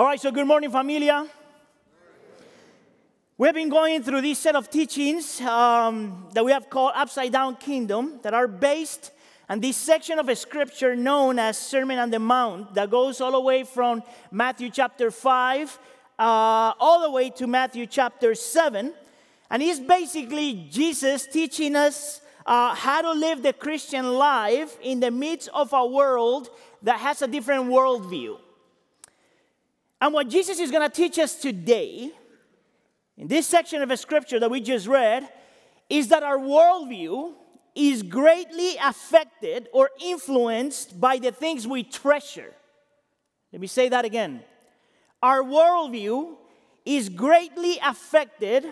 All right, so good morning, familia. We have been going through this set of teachings um, that we have called Upside Down Kingdom that are based on this section of scripture known as Sermon on the Mount that goes all the way from Matthew chapter 5 uh, all the way to Matthew chapter 7. And it's basically Jesus teaching us uh, how to live the Christian life in the midst of a world that has a different worldview. And what Jesus is going to teach us today, in this section of a scripture that we just read, is that our worldview is greatly affected or influenced by the things we treasure. Let me say that again. Our worldview is greatly affected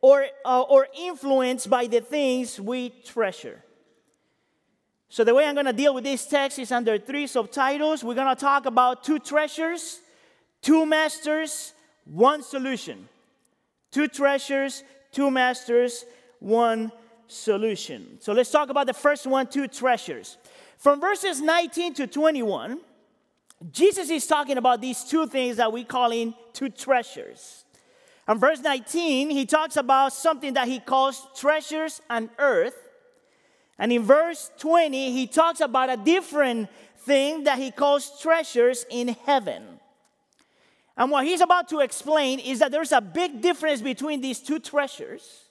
or, uh, or influenced by the things we treasure. So, the way I'm going to deal with this text is under three subtitles. We're going to talk about two treasures Two masters, one solution. Two treasures, two masters, one solution. So let's talk about the first one two treasures. From verses 19 to 21, Jesus is talking about these two things that we call in two treasures. And verse 19, he talks about something that he calls treasures on earth. And in verse 20, he talks about a different thing that he calls treasures in heaven. And what he's about to explain is that there's a big difference between these two treasures.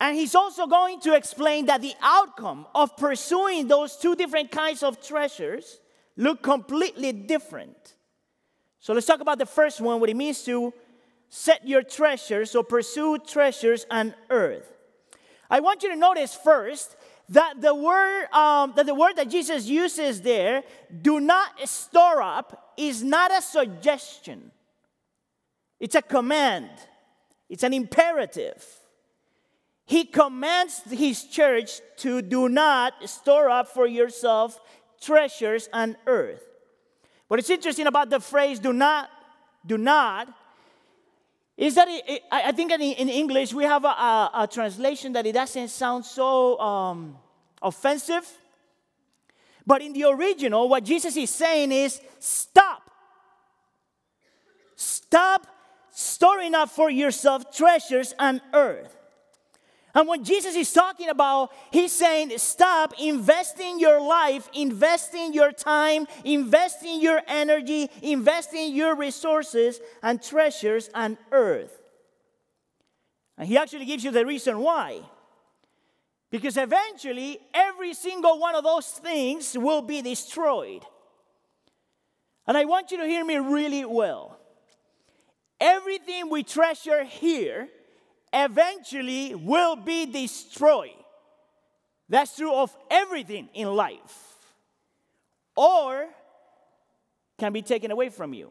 And he's also going to explain that the outcome of pursuing those two different kinds of treasures look completely different. So let's talk about the first one, what it means to set your treasures or pursue treasures on earth. I want you to notice first that the word um, that the word that Jesus uses there, do not store up, is not a suggestion. It's a command. It's an imperative. He commands his church to do not store up for yourself treasures on earth. What is interesting about the phrase do not, do not, is that it, it, I think in, in, English we have a, a, a, translation that it doesn't sound so um, offensive. But in the original, what Jesus is saying is stop. Stop storing up for yourself treasures on earth. And when Jesus is talking about, he's saying, stop investing your life, investing your time, investing your energy, investing your resources and treasures on earth. And he actually gives you the reason why. Because eventually, every single one of those things will be destroyed. And I want you to hear me really well. Everything we treasure here eventually will be destroyed. That's true of everything in life. Or can be taken away from you.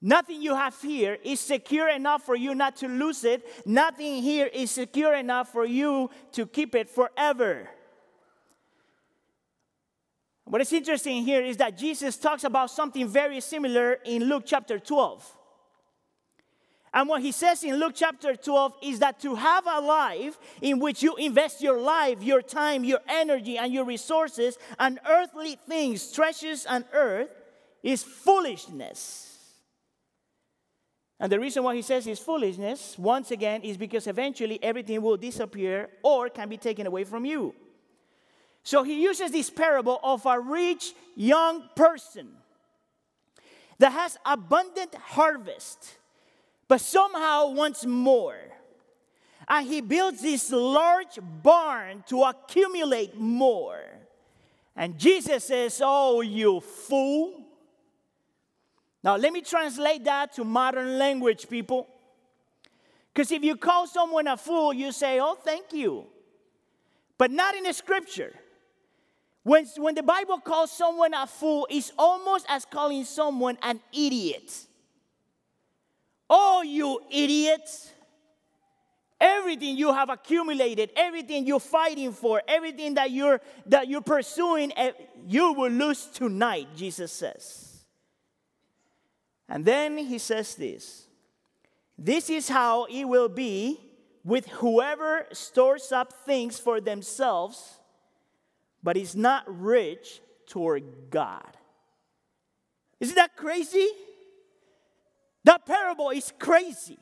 Nothing you have here is secure enough for you not to lose it. Nothing here is secure enough for you to keep it forever. What is interesting here is that Jesus talks about something very similar in Luke chapter 12. And what he says in Luke chapter 12 is that to have a life in which you invest your life, your time, your energy, and your resources on earthly things, treasures on earth, is foolishness. And the reason why he says it's foolishness, once again, is because eventually everything will disappear or can be taken away from you. So he uses this parable of a rich young person that has abundant harvest, but somehow wants more. And he builds this large barn to accumulate more. And Jesus says, Oh, you fool. Now, let me translate that to modern language, people. Because if you call someone a fool, you say, Oh, thank you. But not in the scripture. When, when the Bible calls someone a fool, it's almost as calling someone an idiot. Oh, you idiots! Everything you have accumulated, everything you're fighting for, everything that you're, that you're pursuing, eh, you will lose tonight, Jesus says. And then he says this This is how it will be with whoever stores up things for themselves, but is not rich toward God. Isn't that crazy? That parable is crazy.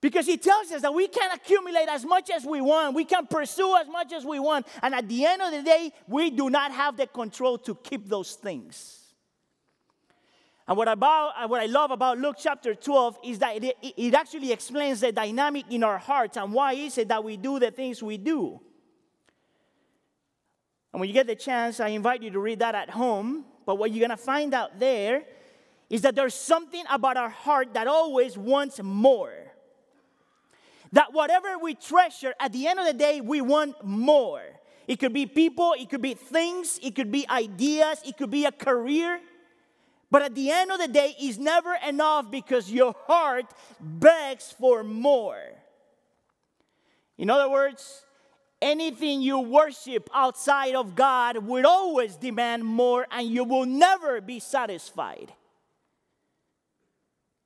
Because he tells us that we can accumulate as much as we want, we can pursue as much as we want, and at the end of the day, we do not have the control to keep those things. And what, about, what I love about Luke chapter 12 is that it, it actually explains the dynamic in our hearts and why is it that we do the things we do. And when you get the chance, I invite you to read that at home. But what you're going to find out there is that there's something about our heart that always wants more. That whatever we treasure, at the end of the day, we want more. It could be people, it could be things, it could be ideas, it could be a career. But at the end of the day, it's never enough because your heart begs for more. In other words, anything you worship outside of God will always demand more and you will never be satisfied.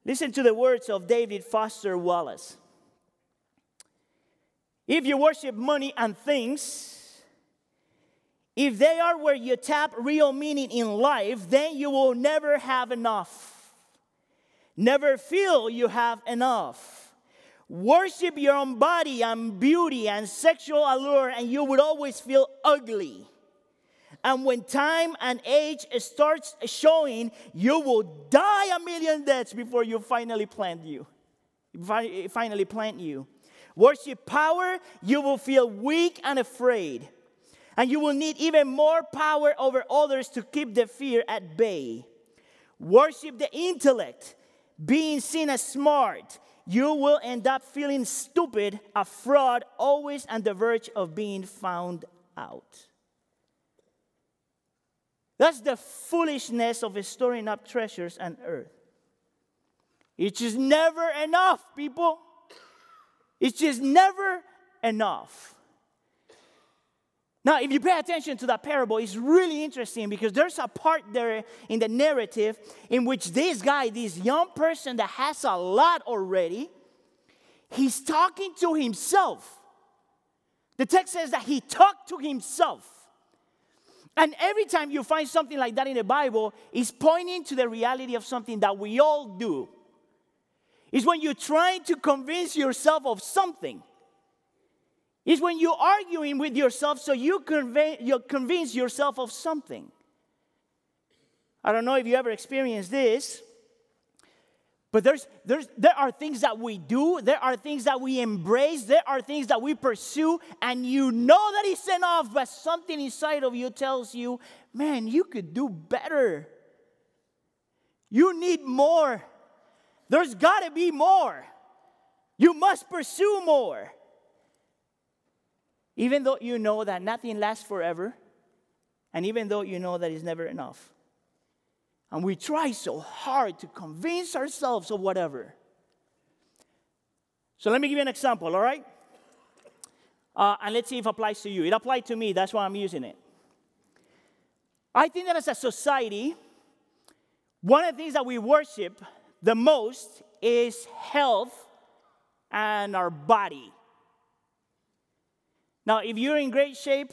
Listen to the words of David Foster Wallace. If you worship money and things, if they are where you tap real meaning in life, then you will never have enough. Never feel you have enough. Worship your own body and beauty and sexual allure, and you would always feel ugly. And when time and age starts showing, you will die a million deaths before you finally plant you. Finally plant you. Worship power, you will feel weak and afraid. And you will need even more power over others to keep the fear at bay. Worship the intellect, being seen as smart. You will end up feeling stupid, a fraud, always on the verge of being found out. That's the foolishness of storing up treasures on earth. It's never enough, people. It's just never enough. Now, if you pay attention to that parable, it's really interesting because there's a part there in the narrative in which this guy, this young person that has a lot already, he's talking to himself. The text says that he talked to himself. And every time you find something like that in the Bible, it's pointing to the reality of something that we all do. It's when you're trying to convince yourself of something is when you're arguing with yourself so you, you convince yourself of something. I don't know if you ever experienced this, but there's, there's, there are things that we do, there are things that we embrace, there are things that we pursue, and you know that it's enough, but something inside of you tells you, man, you could do better. You need more. There's got to be more. You must pursue more. Even though you know that nothing lasts forever, and even though you know that it's never enough. And we try so hard to convince ourselves of whatever. So let me give you an example, all right? Uh, and let's see if it applies to you. It applied to me, that's why I'm using it. I think that as a society, one of the things that we worship the most is health and our body. Now, if you're in great shape,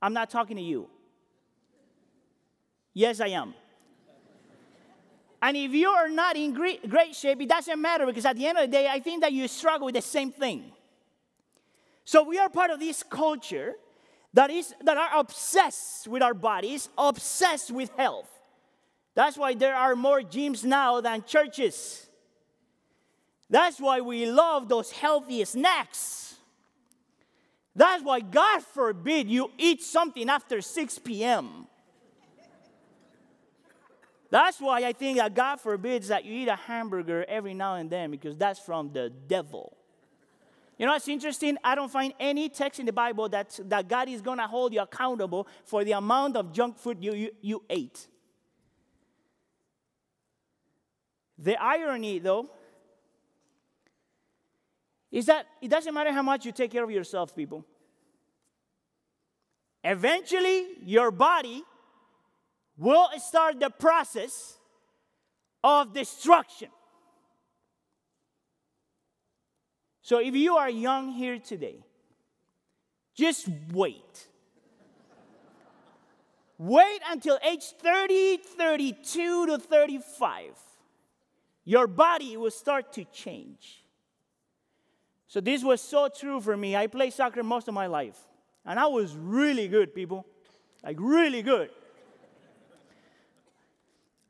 I'm not talking to you. Yes, I am. And if you are not in great, shape, it doesn't matter because at the end of the day, I think that you struggle with the same thing. So we are part of this culture that is that are obsessed with our bodies, obsessed with health. That's why there are more gyms now than churches. That's why we love those healthy snacks. That's why, God forbid, you eat something after 6 p.m. That's why I think that God forbids that you eat a hamburger every now and then because that's from the devil. You know what's interesting? I don't find any text in the Bible that, that God is going to hold you accountable for the amount of junk food you, you, you ate. The irony, though, is that it doesn't matter how much you take care of yourself, people. Eventually, your body will start the process of destruction. So, if you are young here today, just wait. Wait until age 30, 32 to 35 your body will start to change. So, this was so true for me. I played soccer most of my life, and I was really good, people. Like, really good.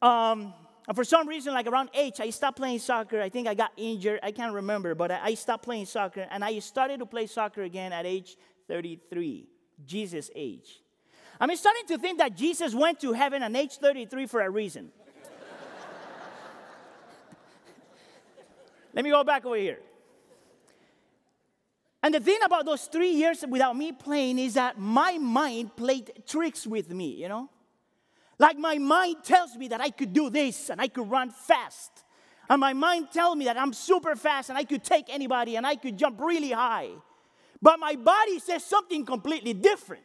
Um, and for some reason, like around age, I stopped playing soccer. I think I got injured. I can't remember, but I stopped playing soccer. And I started to play soccer again at age 33, Jesus' age. I'm starting to think that Jesus went to heaven at age 33 for a reason. Let me go back over here. And the thing about those three years without me playing is that my mind played tricks with me, you know? Like my mind tells me that I could do this and I could run fast. And my mind tells me that I'm super fast and I could take anybody and I could jump really high. But my body says something completely different.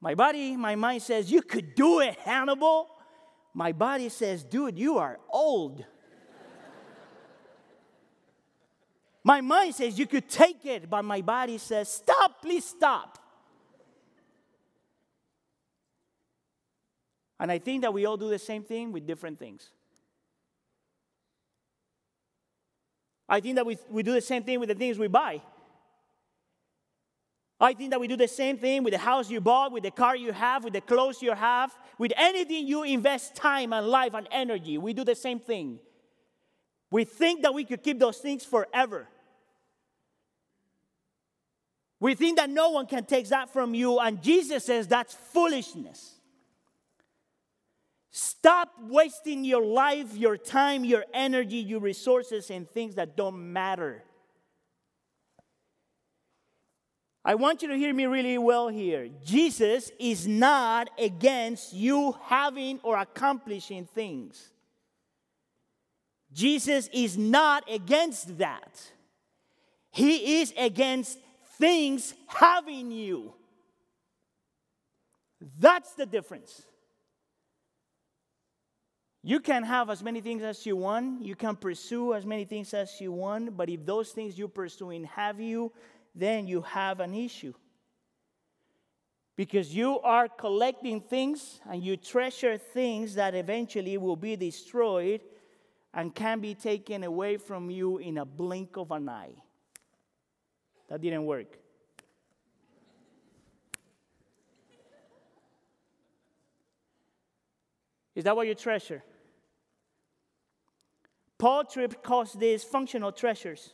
My body, my mind says, You could do it, Hannibal. My body says, Dude, you are old. My mind says, You could take it, but my body says, Stop, please stop. And I think that we all do the same thing with different things. I think that we, we do the same thing with the things we buy. I think that we do the same thing with the house you bought, with the car you have, with the clothes you have, with anything you invest time and life and energy. We do the same thing. We think that we could keep those things forever. We think that no one can take that from you, and Jesus says that's foolishness. Stop wasting your life, your time, your energy, your resources in things that don't matter. I want you to hear me really well here. Jesus is not against you having or accomplishing things. Jesus is not against that. He is against things having you. That's the difference. You can have as many things as you want. You can pursue as many things as you want. But if those things you're pursuing have you, then you have an issue. Because you are collecting things and you treasure things that eventually will be destroyed and can be taken away from you in a blink of an eye. That didn't work. Is that what you treasure? Paul Tripp calls these functional treasures.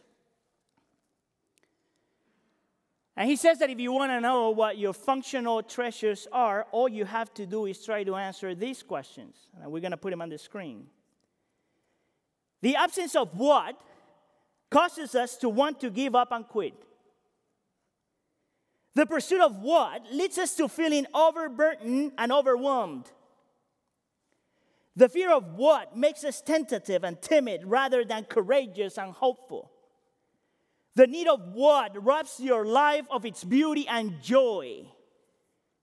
And he says that if you want to know what your functional treasures are, all you have to do is try to answer these questions. And we're going to put them on the screen. The absence of what causes us to want to give up and quit. The pursuit of what leads us to feeling overburdened and overwhelmed. The fear of what makes us tentative and timid rather than courageous and hopeful. The need of what robs your life of its beauty and joy.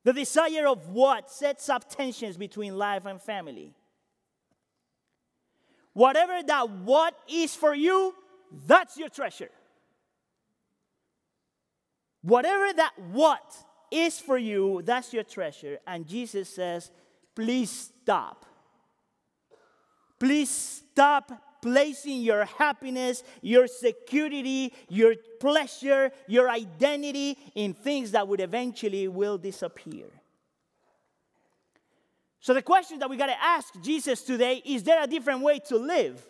The desire of what sets up tensions between life and family. Whatever that what is for you, that's your treasure. Whatever that what is for you, that's your treasure. And Jesus says, please stop. Please stop placing your happiness, your security, your pleasure, your identity in things that would eventually will disappear. So the question that we got to ask Jesus today is there a different way to live?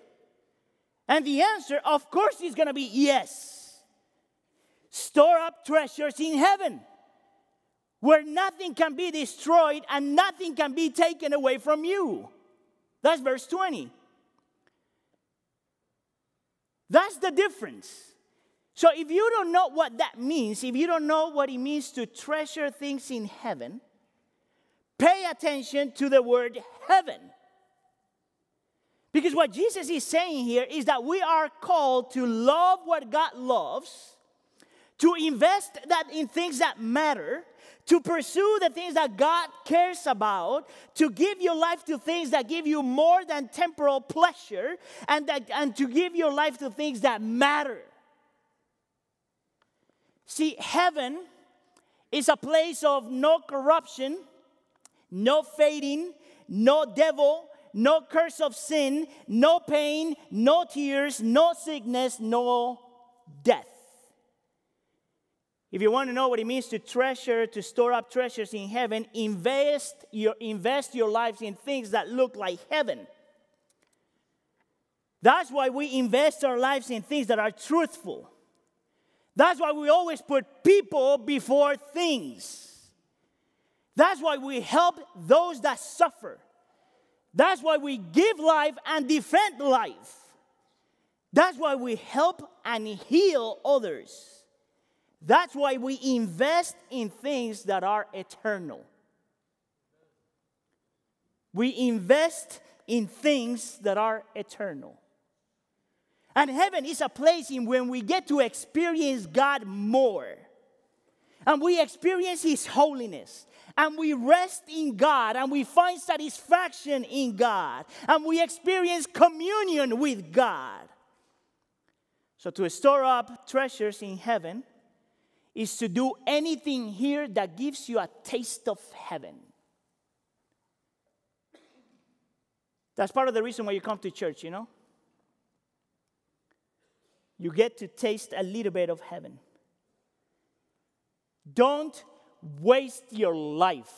And the answer, of course, is going to be yes. Store up treasures in heaven where nothing can be destroyed and nothing can be taken away from you. That's verse 20. That's the difference. So if you don't know what that means, if you don't know what it means to treasure things in heaven, pay attention to the word heaven. Because what Jesus is saying here is that we are called to love what God loves, to invest that in things that matter, to pursue the things that God cares about, to give your life to things that give you more than temporal pleasure, and, that, and to give your life to things that matter. See, heaven is a place of no corruption, no fading, no devil, no curse of sin, no pain, no tears, no sickness, no death. If you want to know what it means to treasure, to store up treasures in heaven, invest your, invest your lives in things that look like heaven. That's why we invest our lives in things that are truthful. That's why we always put people before things. That's why we help those that suffer. That's why we give life and defend life. That's why we help and heal others. That's why we invest in things that are eternal. We invest in things that are eternal. And heaven is a place in when we get to experience God more. And we experience His holiness and we rest in God and we find satisfaction in God and we experience communion with God. So, to store up treasures in heaven is to do anything here that gives you a taste of heaven. That's part of the reason why you come to church, you know? You get to taste a little bit of heaven. Don't waste your life.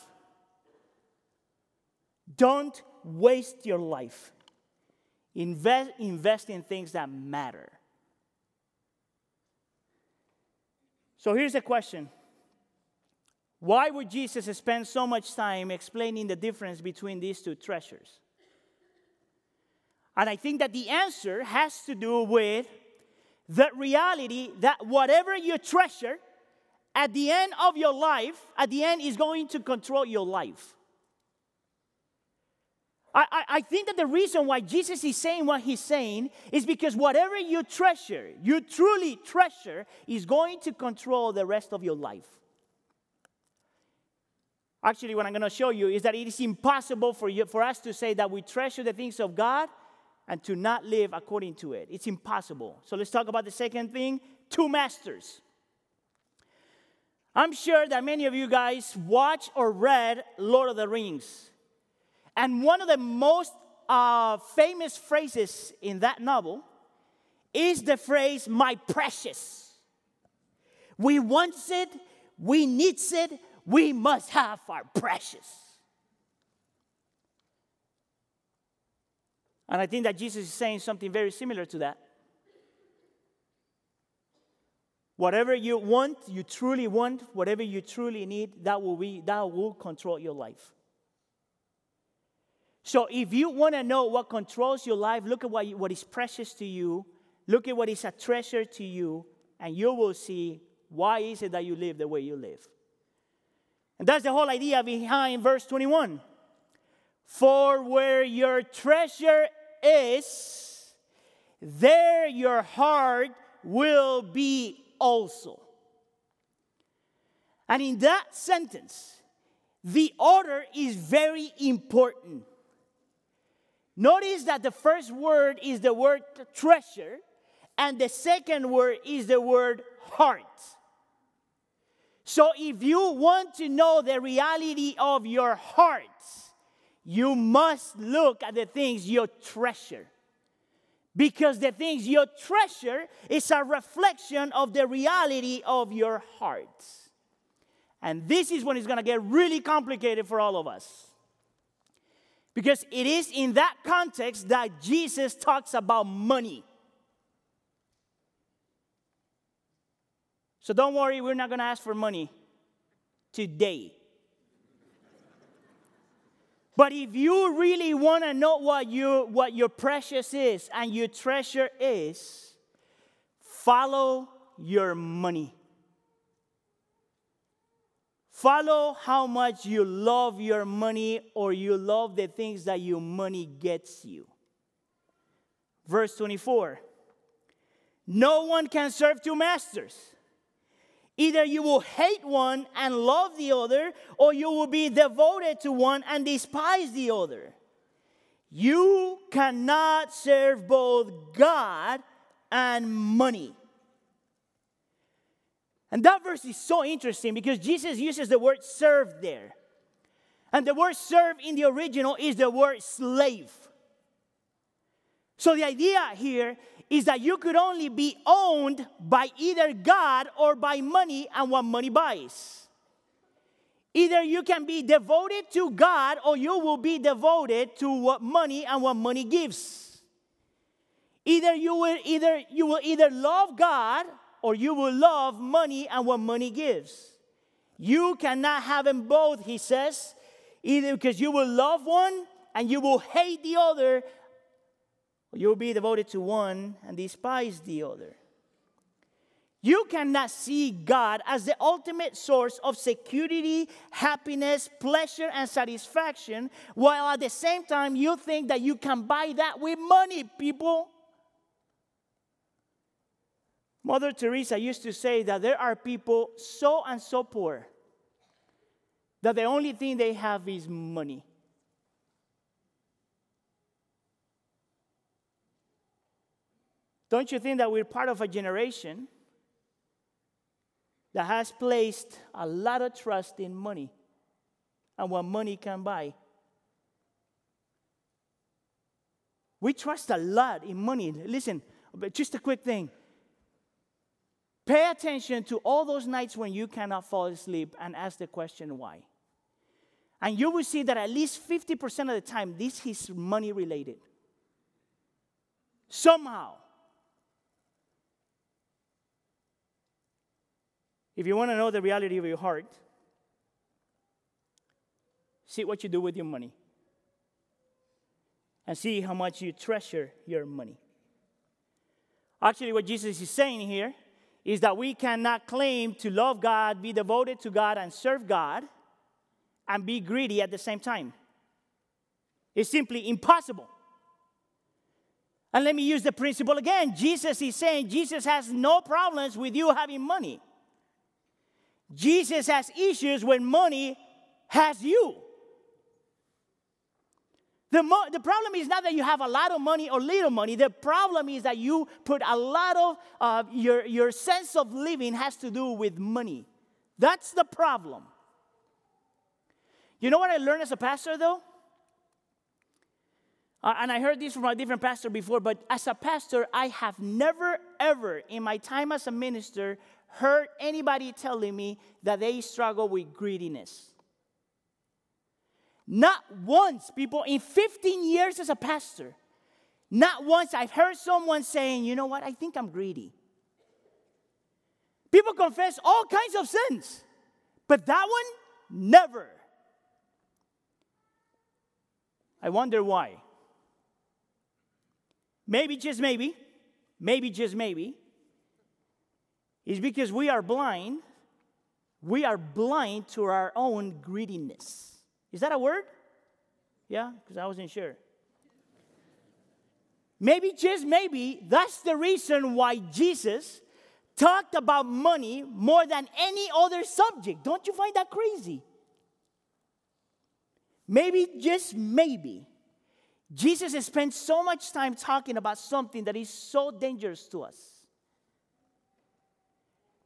Don't waste your life. Invest, invest in things that matter. So here's a question Why would Jesus spend so much time explaining the difference between these two treasures? And I think that the answer has to do with the reality that whatever you treasure, at the end of your life, at the end, is going to control your life. I, I, I, think that the reason why Jesus is saying what he's saying is because whatever you treasure, you truly treasure, is going to control the rest of your life. Actually, what I'm going to show you is that it is impossible for, you, for us to say that we treasure the things of God and to not live according to it. It's impossible. So let's talk about the second thing two masters. I'm sure that many of you guys watch or read Lord of the Rings. And one of the most uh, famous phrases in that novel is the phrase, my precious. We want it, we need it, we must have our precious. And I think that Jesus is saying something very similar to that. Whatever you want, you truly want, whatever you truly need, that will be that will control your life. So if you want to know what controls your life, look at what, you, what is precious to you, look at what is a treasure to you, and you will see why is it that you live the way you live. And that's the whole idea behind verse 21. For where your treasure is, there your heart will be also. And in that sentence, the order is very important. Notice that the first word is the word treasure, and the second word is the word heart. So, if you want to know the reality of your heart, you must look at the things you treasure because the things you treasure is a reflection of the reality of your heart. And this is when it's going to get really complicated for all of us. Because it is in that context that Jesus talks about money. So don't worry, we're not going to ask for money today. But if you really want to know what, you, what your precious is and your treasure is, follow your money. Follow how much you love your money or you love the things that your money gets you. Verse 24 No one can serve two masters. Either you will hate one and love the other, or you will be devoted to one and despise the other. You cannot serve both God and money. And that verse is so interesting because Jesus uses the word serve there. And the word serve in the original is the word slave. So the idea here is that you could only be owned by either God or by money and what money buys. Either you can be devoted to God or you will be devoted to what money and what money gives. Either you will either you will either love God or you will love money and what money gives. You cannot have them both, he says, either because you will love one and you will hate the other, You'll be devoted to one and despise the other. You cannot see God as the ultimate source of security, happiness, pleasure, and satisfaction, while at the same time you think that you can buy that with money, people. Mother Teresa used to say that there are people so and so poor that the only thing they have is money. Don't you think that we're part of a generation that has placed a lot of trust in money and what money can buy? We trust a lot in money. Listen, just a quick thing. Pay attention to all those nights when you cannot fall asleep and ask the question why. And you will see that at least 50% of the time, this is money related. Somehow. If you want to know the reality of your heart, see what you do with your money and see how much you treasure your money. Actually, what Jesus is saying here is that we cannot claim to love God, be devoted to God, and serve God and be greedy at the same time. It's simply impossible. And let me use the principle again. Jesus is saying Jesus has no problems with you having money. Jesus has issues when money has you. The, mo- the problem is not that you have a lot of money or little money. The problem is that you put a lot of uh, your, your sense of living has to do with money. That's the problem. You know what I learned as a pastor, though? Uh, and I heard this from a different pastor before, but as a pastor, I have never, ever in my time as a minister heard anybody telling me that they struggle with greediness. Not once, people, in 15 years as a pastor, not once I've heard someone saying, you know what, I think I'm greedy. People confess all kinds of sins, but that one, never. I wonder why. Maybe, just maybe, maybe, just maybe, is because we are blind. We are blind to our own greediness. Is that a word? Yeah, because I wasn't sure. Maybe, just maybe, that's the reason why Jesus talked about money more than any other subject. Don't you find that crazy? Maybe, just maybe, Jesus spent so much time talking about something that is so dangerous to us.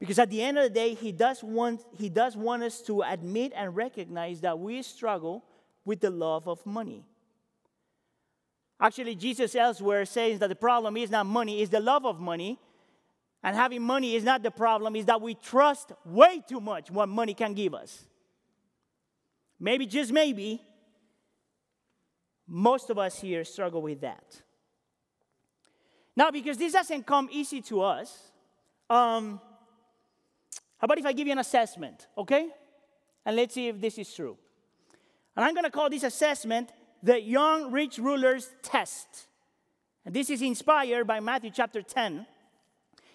Because at the end of the day, he does, want, he does want us to admit and recognize that we struggle with the love of money. Actually, Jesus elsewhere says that the problem is not money, it's the love of money. And having money is not the problem, is that we trust way too much what money can give us. Maybe, just maybe, most of us here struggle with that. Now, because this doesn't come easy to us, um, how about if I give you an assessment, okay? And let's see if this is true. And I'm going to call this assessment the young rich ruler's test. And this is inspired by Matthew chapter 10,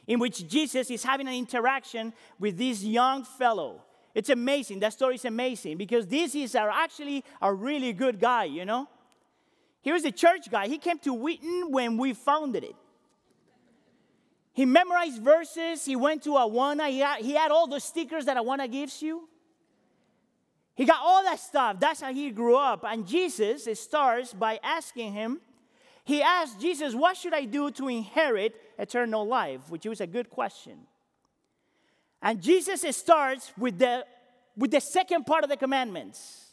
in which Jesus is having an interaction with this young fellow. It's amazing. That story is amazing because this is actually a really good guy, you know? He was a church guy. He came to Wheaton when we founded it. He memorized verses. He went to Awana. He had, he had all the stickers that Awana gives you. He got all that stuff. That's how he grew up. And Jesus starts by asking him, he asked Jesus, What should I do to inherit eternal life? Which was a good question. And Jesus starts with the, with the second part of the commandments.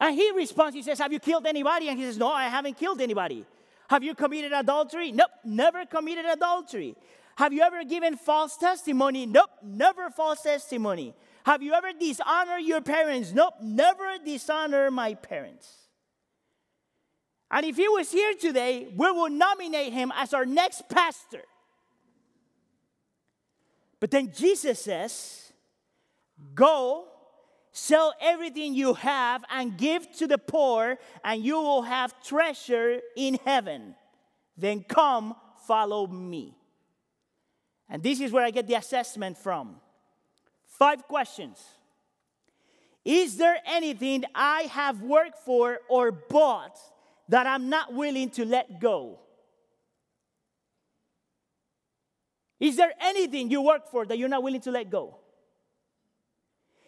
And he responds, he says, Have you killed anybody? And he says, No, I haven't killed anybody. Have you committed adultery? Nope, never committed adultery. Have you ever given false testimony? Nope, never false testimony. Have you ever dishonored your parents? Nope, never dishonor my parents. And if he was here today, we will nominate him as our next pastor. But then Jesus says, Go, sell everything you have, and give to the poor, and you will have treasure in heaven. Then come, follow me. And this is where I get the assessment from. Five questions. Is there anything I have worked for or bought that I'm not willing to let go? Is there anything you work for that you're not willing to let go?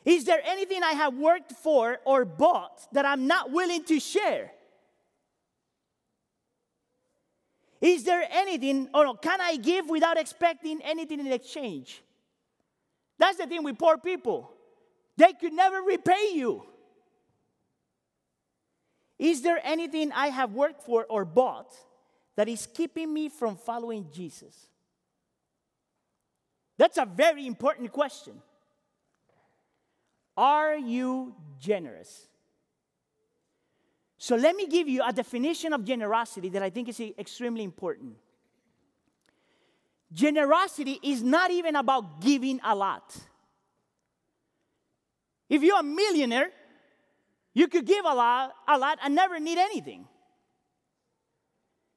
Is there anything I have worked for or bought that I'm not willing to share? Is there anything, or can I give without expecting anything in exchange? That's the thing with poor people. They could never repay you. Is there anything I have worked for or bought that is keeping me from following Jesus? That's a very important question. Are you generous? So let me give you a definition of generosity that I think is extremely important. Generosity is not even about giving a lot. If you're a millionaire, you could give a lot, a lot and never need anything.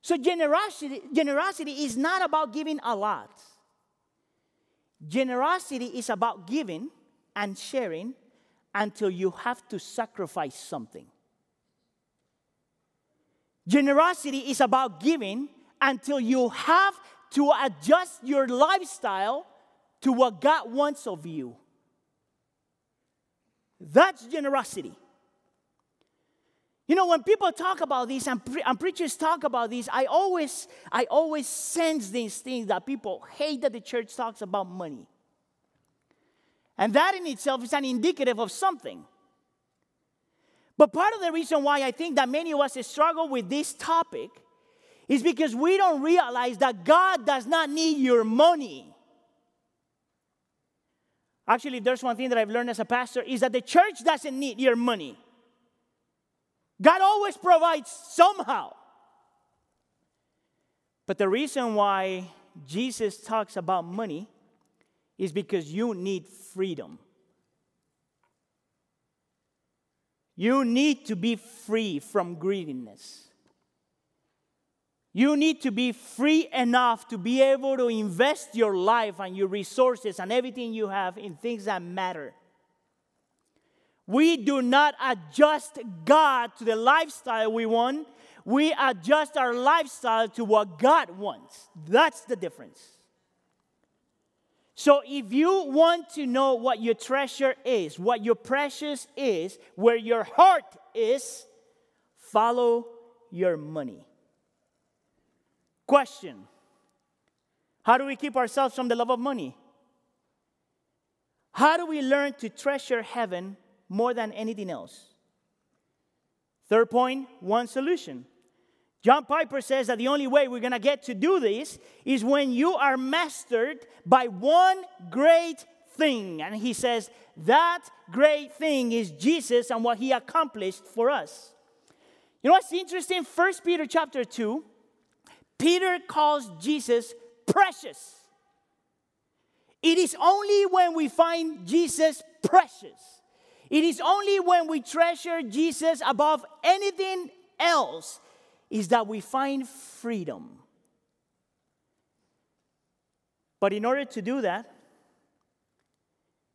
So generosity, generosity is not about giving a lot. Generosity is about giving and sharing until you have to sacrifice something. Generosity is about giving until you have to adjust your lifestyle to what God wants of you. That's generosity. You know, when people talk about this and, pre- and, preachers talk about this, I always, I always sense these things that people hate that the church talks about money. And that in itself is an indicative of something. But part of the reason why I think that many of us struggle with this topic is because we don't realize that God does not need your money. Actually, there's one thing that I've learned as a pastor is that the church doesn't need your money. God always provides somehow. But the reason why Jesus talks about money is because you need freedom. You need to be free from greediness. You need to be free enough to be able to invest your life and your resources and everything you have in things that matter. We do not adjust God to the lifestyle we want. We adjust our lifestyle to what God wants. That's the difference. So, if you want to know what your treasure is, what your precious is, where your heart is, follow your money. Question How do we keep ourselves from the love of money? How do we learn to treasure heaven more than anything else? Third point one solution. John Piper says that the only way we're going to get to do this is when you are mastered by one great thing. And he says that great thing is Jesus and what he accomplished for us. You know what's interesting? First Peter chapter 2 Peter calls Jesus precious. It is only when we find Jesus precious, it is only when we treasure Jesus above anything else, is that we find freedom. But in order to do that,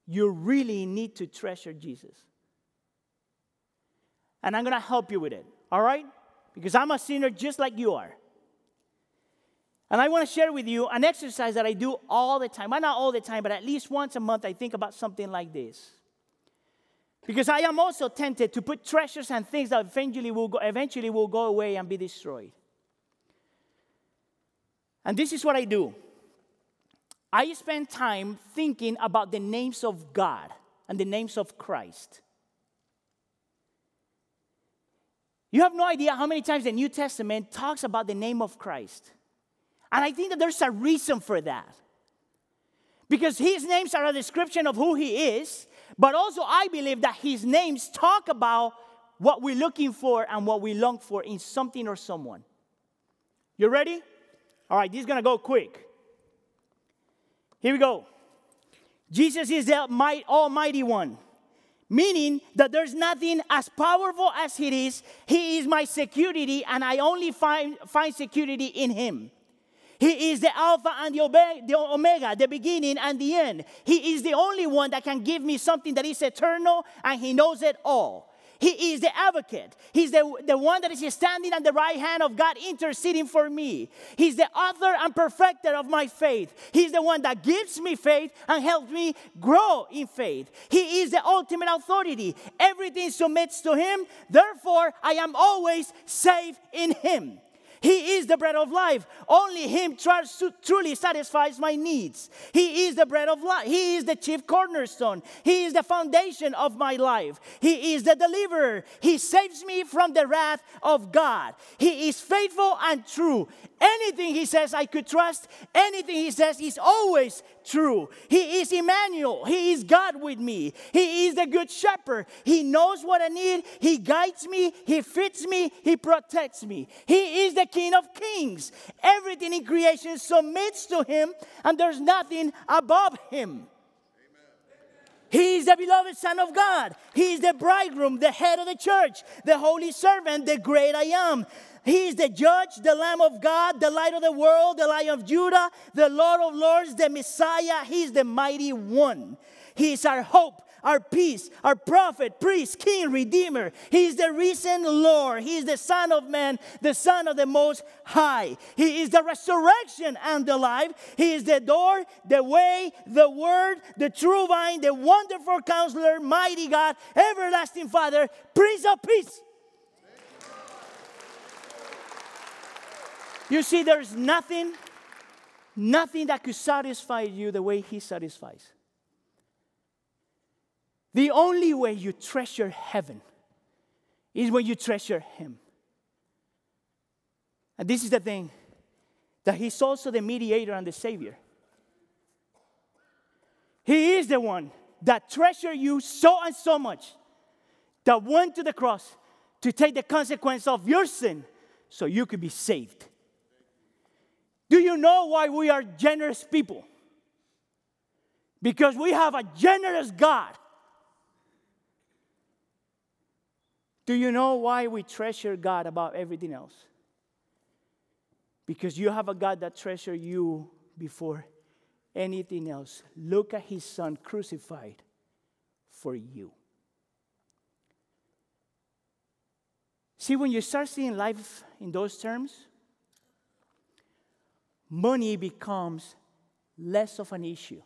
you really need to treasure Jesus. And I'm going to help you with it, all right? Because I'm a sinner just like you are. And I want to share with you an exercise that I do all the time. Well, not all the time, but at least once a month, I think about something like this. Because I am also tempted to put treasures and things that eventually will go, eventually will go away and be destroyed. And this is what I do I spend time thinking about the names of God and the names of Christ. You have no idea how many times the New Testament talks about the name of Christ. And I think that there's a reason for that. Because his names are a description of who he is, but also I believe that his names talk about what we're looking for and what we long for in something or someone. You ready? All right, this is gonna go quick. Here we go. Jesus is the Almighty One, meaning that there's nothing as powerful as He is. He is my security, and I only find, find security in Him. He is the Alpha and the Omega, the beginning and the end. He is the only one that can give me something that is eternal, and He knows it all. He is the advocate. He's the, the one that is standing at the right hand of God, interceding for me. He's the author and perfecter of my faith. He's the one that gives me faith and helps me grow in faith. He is the ultimate authority. Everything submits to Him. Therefore, I am always safe in Him. He is the bread of life. Only Him truly satisfies my needs. He is the bread of life. He is the chief cornerstone. He is the foundation of my life. He is the deliverer. He saves me from the wrath of God. He is faithful and true. Anything He says I could trust, anything He says is always true. He is Emmanuel. He is God with me. He is the good shepherd. He knows what I need. He guides me. He fits me. He protects me. He is the King of kings. Everything in creation submits to him, and there's nothing above him. He is the beloved Son of God. He is the bridegroom, the head of the church, the holy servant, the great I am. He is the judge, the Lamb of God, the light of the world, the Lion of Judah, the Lord of Lords, the Messiah. He is the mighty one. He is our hope, our peace, our prophet, priest, king, redeemer. He is the risen Lord. He is the Son of Man, the Son of the Most High. He is the resurrection and the life. He is the door, the way, the word, the true vine, the wonderful counselor, mighty God, everlasting Father, Prince of Peace. You see, there's nothing, nothing that could satisfy you the way He satisfies. The only way you treasure heaven is when you treasure Him. And this is the thing that He's also the mediator and the Savior. He is the one that treasure you so and so much that went to the cross to take the consequence of your sin so you could be saved. Do you know why we are generous people? Because we have a generous God. Do you know why we treasure God above everything else? Because you have a God that treasures you before anything else. Look at his son crucified for you. See, when you start seeing life in those terms, money becomes less of an issue.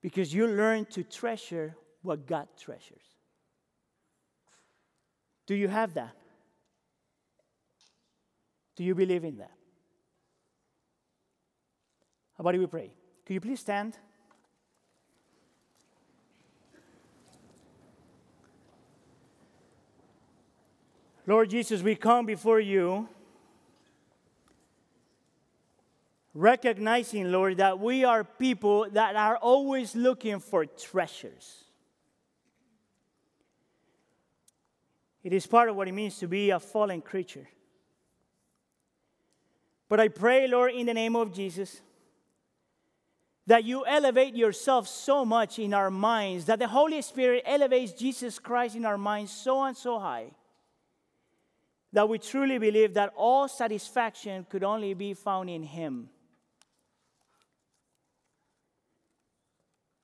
Because you learn to treasure what God treasures. Do you have that? Do you believe in that? How about we pray? Could you please stand? Lord Jesus, we come before you recognizing, Lord, that we are people that are always looking for treasures. It is part of what it means to be a fallen creature. But I pray, Lord, in the name of Jesus, that you elevate yourself so much in our minds, that the Holy Spirit elevates Jesus Christ in our minds so and so high, that we truly believe that all satisfaction could only be found in Him.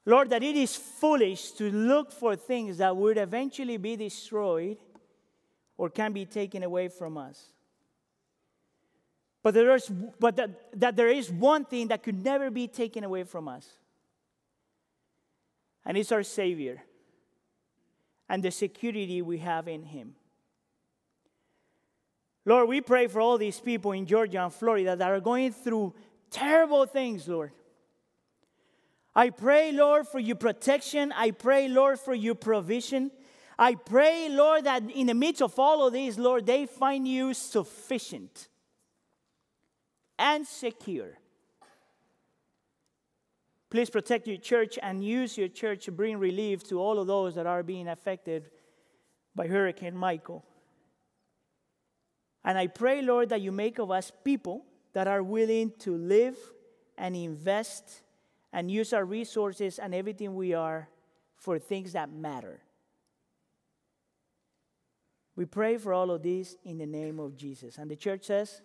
Lord, that it is foolish to look for things that would eventually be destroyed or can be taken away from us. But, there is, but that, that there is one thing that could never be taken away from us, and it's our Savior and the security we have in Him. Lord, we pray for all these people in Georgia and Florida that are going through terrible things, Lord. I pray, Lord, for your protection. I pray, Lord, for your provision. I pray, Lord, that in the midst of all of this, Lord, they find you sufficient and secure. Please protect your church and use your church to bring relief to all of those that are being affected by Hurricane Michael. And I pray, Lord, that you make of us people that are willing to live and invest and use our resources and everything we are for things that matter. We pray for all of this in the name of Jesus. And the church says,